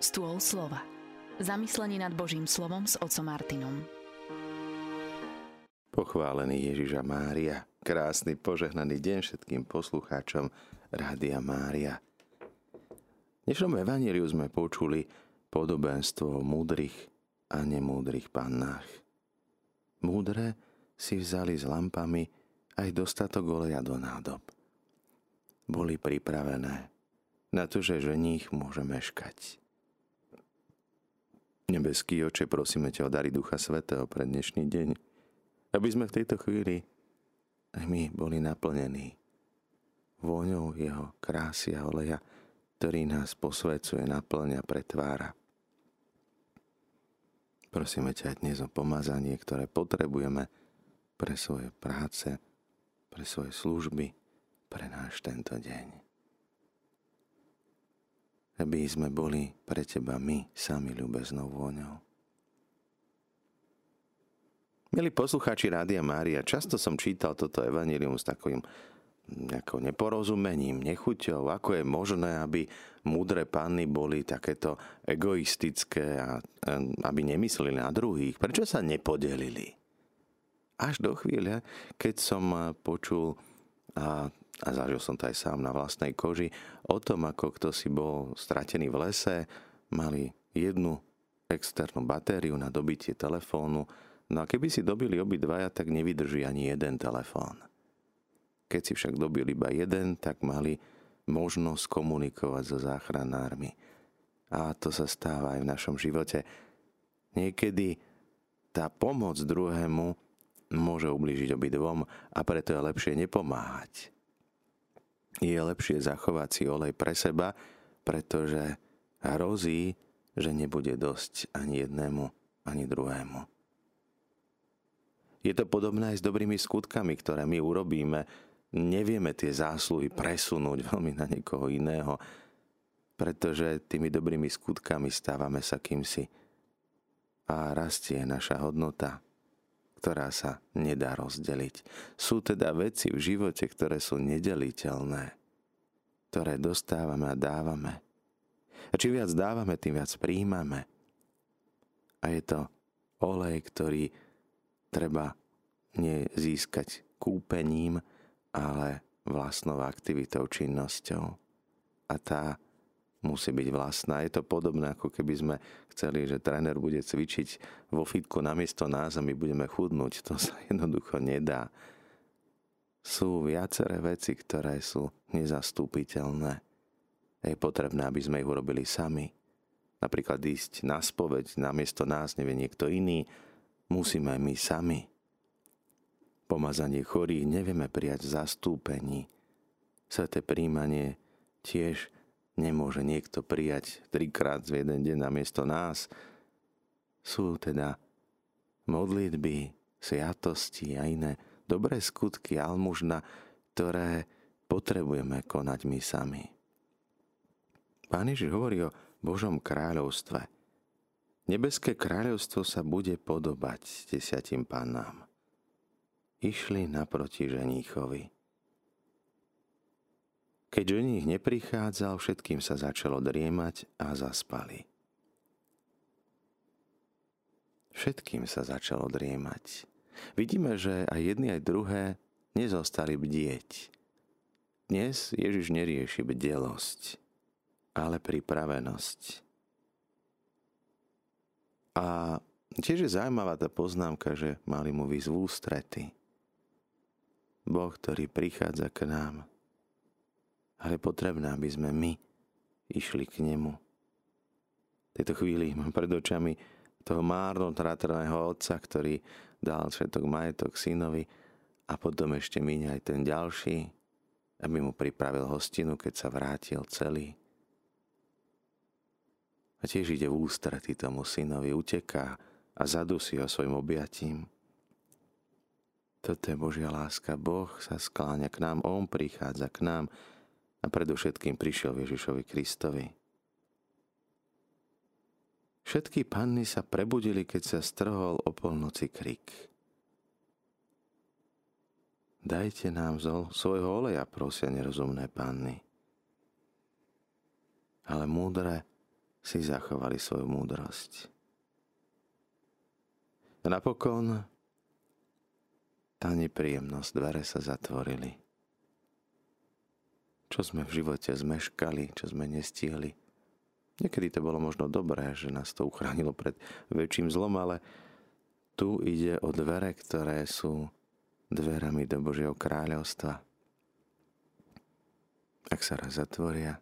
Stôl slova. Zamyslenie nad Božím slovom s otcom Martinom. Pochválený Ježiša Mária, krásny požehnaný deň všetkým poslucháčom Rádia Mária. V dnešnom evaníliu sme počuli podobenstvo o múdrych a nemúdrych pannách. Múdre si vzali s lampami aj dostatok oleja do nádob. Boli pripravené na to, že ženích môže meškať. Nebeský oče, prosíme ťa o dary Ducha Svetého pre dnešný deň, aby sme v tejto chvíli aj my boli naplnení vôňou jeho krásy a oleja, ktorý nás posvecuje, naplňa, pretvára. Prosíme ťa dnes o pomazanie, ktoré potrebujeme pre svoje práce, pre svoje služby, pre náš tento deň aby sme boli pre Teba my sami ľubeznou vôňou. Milí poslucháči Rádia Mária, často som čítal toto evanilium s takým nejakou neporozumením, nechuťou, ako je možné, aby múdre panny boli takéto egoistické a aby nemysleli na druhých. Prečo sa nepodelili? Až do chvíle, keď som počul a a zažil som to aj sám na vlastnej koži, o tom, ako kto si bol stratený v lese, mali jednu externú batériu na dobitie telefónu, no a keby si dobili obidvaja, tak nevydrží ani jeden telefón. Keď si však dobili iba jeden, tak mali možnosť komunikovať so záchranármi. A to sa stáva aj v našom živote. Niekedy tá pomoc druhému môže ublížiť obidvom a preto je lepšie nepomáhať je lepšie zachovať si olej pre seba, pretože hrozí, že nebude dosť ani jednému, ani druhému. Je to podobné aj s dobrými skutkami, ktoré my urobíme. Nevieme tie zásluhy presunúť veľmi na niekoho iného, pretože tými dobrými skutkami stávame sa kýmsi a rastie naša hodnota, ktorá sa nedá rozdeliť. Sú teda veci v živote, ktoré sú nedeliteľné, ktoré dostávame a dávame. A čím viac dávame, tým viac príjmame. A je to olej, ktorý treba nezískať kúpením, ale vlastnou aktivitou, činnosťou. A tá musí byť vlastná. Je to podobné, ako keby sme chceli, že tréner bude cvičiť vo fitku namiesto nás a my budeme chudnúť. To sa jednoducho nedá. Sú viaceré veci, ktoré sú nezastúpiteľné. Je potrebné, aby sme ich urobili sami. Napríklad ísť na spoveď namiesto nás, nevie niekto iný. Musíme my sami. Pomazanie chorých nevieme prijať v zastúpení. Sveté príjmanie tiež nemôže niekto prijať trikrát v jeden deň namiesto nás. Sú teda modlitby, sviatosti a iné dobré skutky almužna, ktoré potrebujeme konať my sami. Pán Ježiš hovorí o Božom kráľovstve. Nebeské kráľovstvo sa bude podobať desiatim pannám. Išli naproti ženíchovi. Keď ženích neprichádzal, všetkým sa začalo driemať a zaspali. Všetkým sa začalo driemať. Vidíme, že aj jedni, aj druhé nezostali bdieť. Dnes Ježiš nerieši bdelosť, ale pripravenosť. A tiež je zaujímavá tá poznámka, že mali mu výsť v ústrety. Boh, ktorý prichádza k nám, ale potrebné, aby sme my išli k nemu. V tejto chvíli mám pred očami toho márnotratrného otca, ktorý dal všetok majetok synovi a potom ešte míňa aj ten ďalší, aby mu pripravil hostinu, keď sa vrátil celý. A tiež ide v ústrety tomu synovi, uteká a zadusí ho svojim objatím. Toto je Božia láska. Boh sa skláňa k nám, On prichádza k nám, a predovšetkým prišiel Ježišovi Kristovi. Všetky panny sa prebudili, keď sa strhol o polnoci krik. Dajte nám zo svojho oleja, prosia nerozumné panny. Ale múdre si zachovali svoju múdrosť. A napokon tá nepríjemnosť, dvere sa zatvorili. Čo sme v živote zmeškali, čo sme nestihli. Niekedy to bolo možno dobré, že nás to uchránilo pred väčším zlom, ale tu ide o dvere, ktoré sú dverami do Božieho kráľovstva. Ak sa raz zatvoria,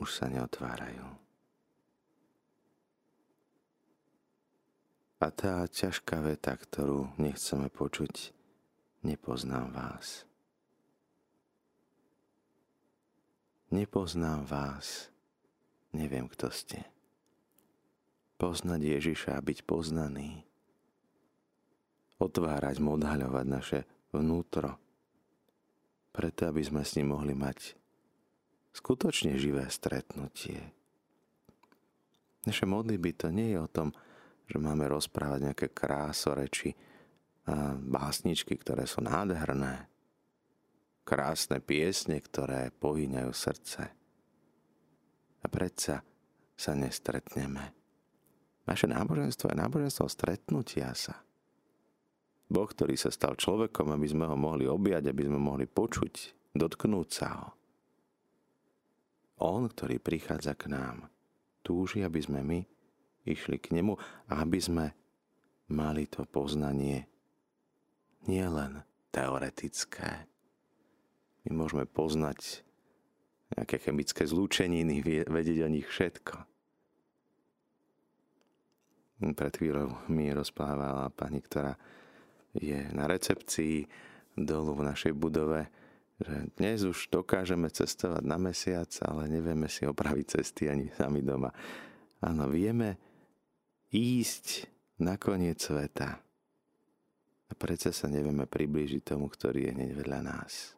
už sa neotvárajú. A tá ťažká veta, ktorú nechceme počuť, nepoznám vás. Nepoznám vás, neviem, kto ste. Poznať Ježiša a byť poznaný. Otvárať mu, odhaľovať naše vnútro, preto aby sme s ním mohli mať skutočne živé stretnutie. Naše modlitby to nie je o tom, že máme rozprávať nejaké krásoreči a básničky, ktoré sú nádherné. Krásne piesne, ktoré pohyňajú srdce. A predsa sa nestretneme. Naše náboženstvo je náboženstvo stretnutia sa. Boh, ktorý sa stal človekom, aby sme ho mohli objať, aby sme mohli počuť, dotknúť sa ho. On, ktorý prichádza k nám, túži, aby sme my išli k nemu a aby sme mali to poznanie nielen teoretické. My môžeme poznať nejaké chemické zlúčeniny, vedieť o nich všetko. Pred chvíľou mi rozplávala pani, ktorá je na recepcii dolu v našej budove že dnes už dokážeme cestovať na mesiac, ale nevieme si opraviť cesty ani sami doma. Áno, vieme ísť na koniec sveta. A predsa sa nevieme priblížiť tomu, ktorý je hneď vedľa nás.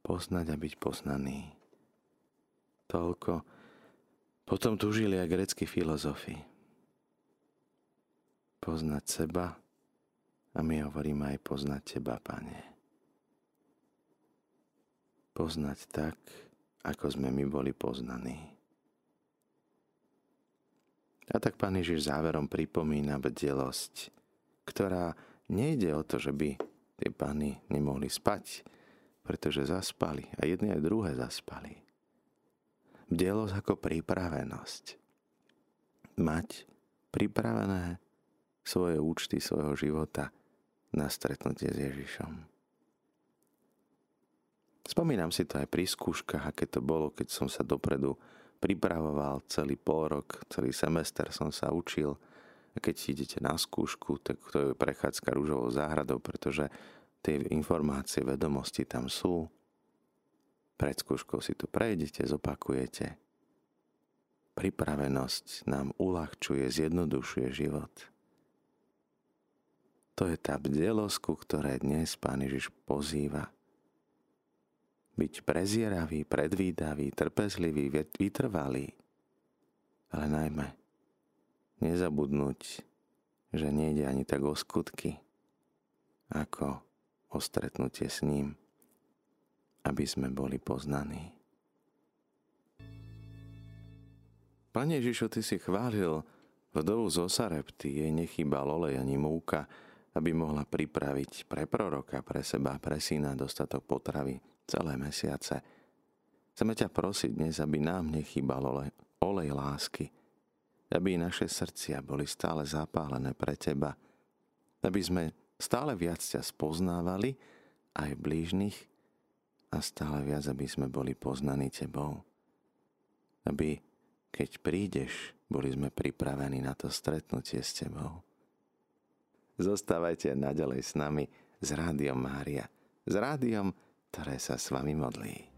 Poznať a byť poznaný. Toľko. Potom tužili aj greckí filozofi. Poznať seba a my hovoríme aj poznať teba, Pane poznať tak, ako sme my boli poznaní. A tak Pán Ježiš záverom pripomína bdelosť, ktorá nejde o to, že by tie pány nemohli spať, pretože zaspali a jedni aj druhé zaspali. Bdelosť ako pripravenosť. Mať pripravené svoje účty svojho života na stretnutie s Ježišom. Spomínam si to aj pri skúškach, aké to bolo, keď som sa dopredu pripravoval celý pol rok, celý semester som sa učil. A keď idete na skúšku, tak to je prechádzka rúžovou záhradou, pretože tie informácie, vedomosti tam sú. Pred skúškou si to prejdete, zopakujete. Pripravenosť nám uľahčuje, zjednodušuje život. To je tá bdelosť, ku ktoré dnes Pán Ježiš pozýva byť prezieravý, predvídavý, trpezlivý, vytrvalý. Ale najmä nezabudnúť, že nejde ani tak o skutky, ako o stretnutie s ním, aby sme boli poznaní. Pane Ježišu, Ty si chválil vdovu zo Sarepty, jej nechýbal olej ani múka, aby mohla pripraviť pre proroka, pre seba, pre syna dostatok potravy celé mesiace. Chceme ťa prosiť dnes, aby nám nechýbal olej, olej lásky, aby naše srdcia boli stále zapálené pre Teba, aby sme stále viac ťa spoznávali aj blížnych a stále viac, aby sme boli poznaní Tebou. Aby, keď prídeš, boli sme pripravení na to stretnutie s Tebou. Zostávajte naďalej s nami s Rádiom Mária. S Rádiom ktoré sa s vami modlí.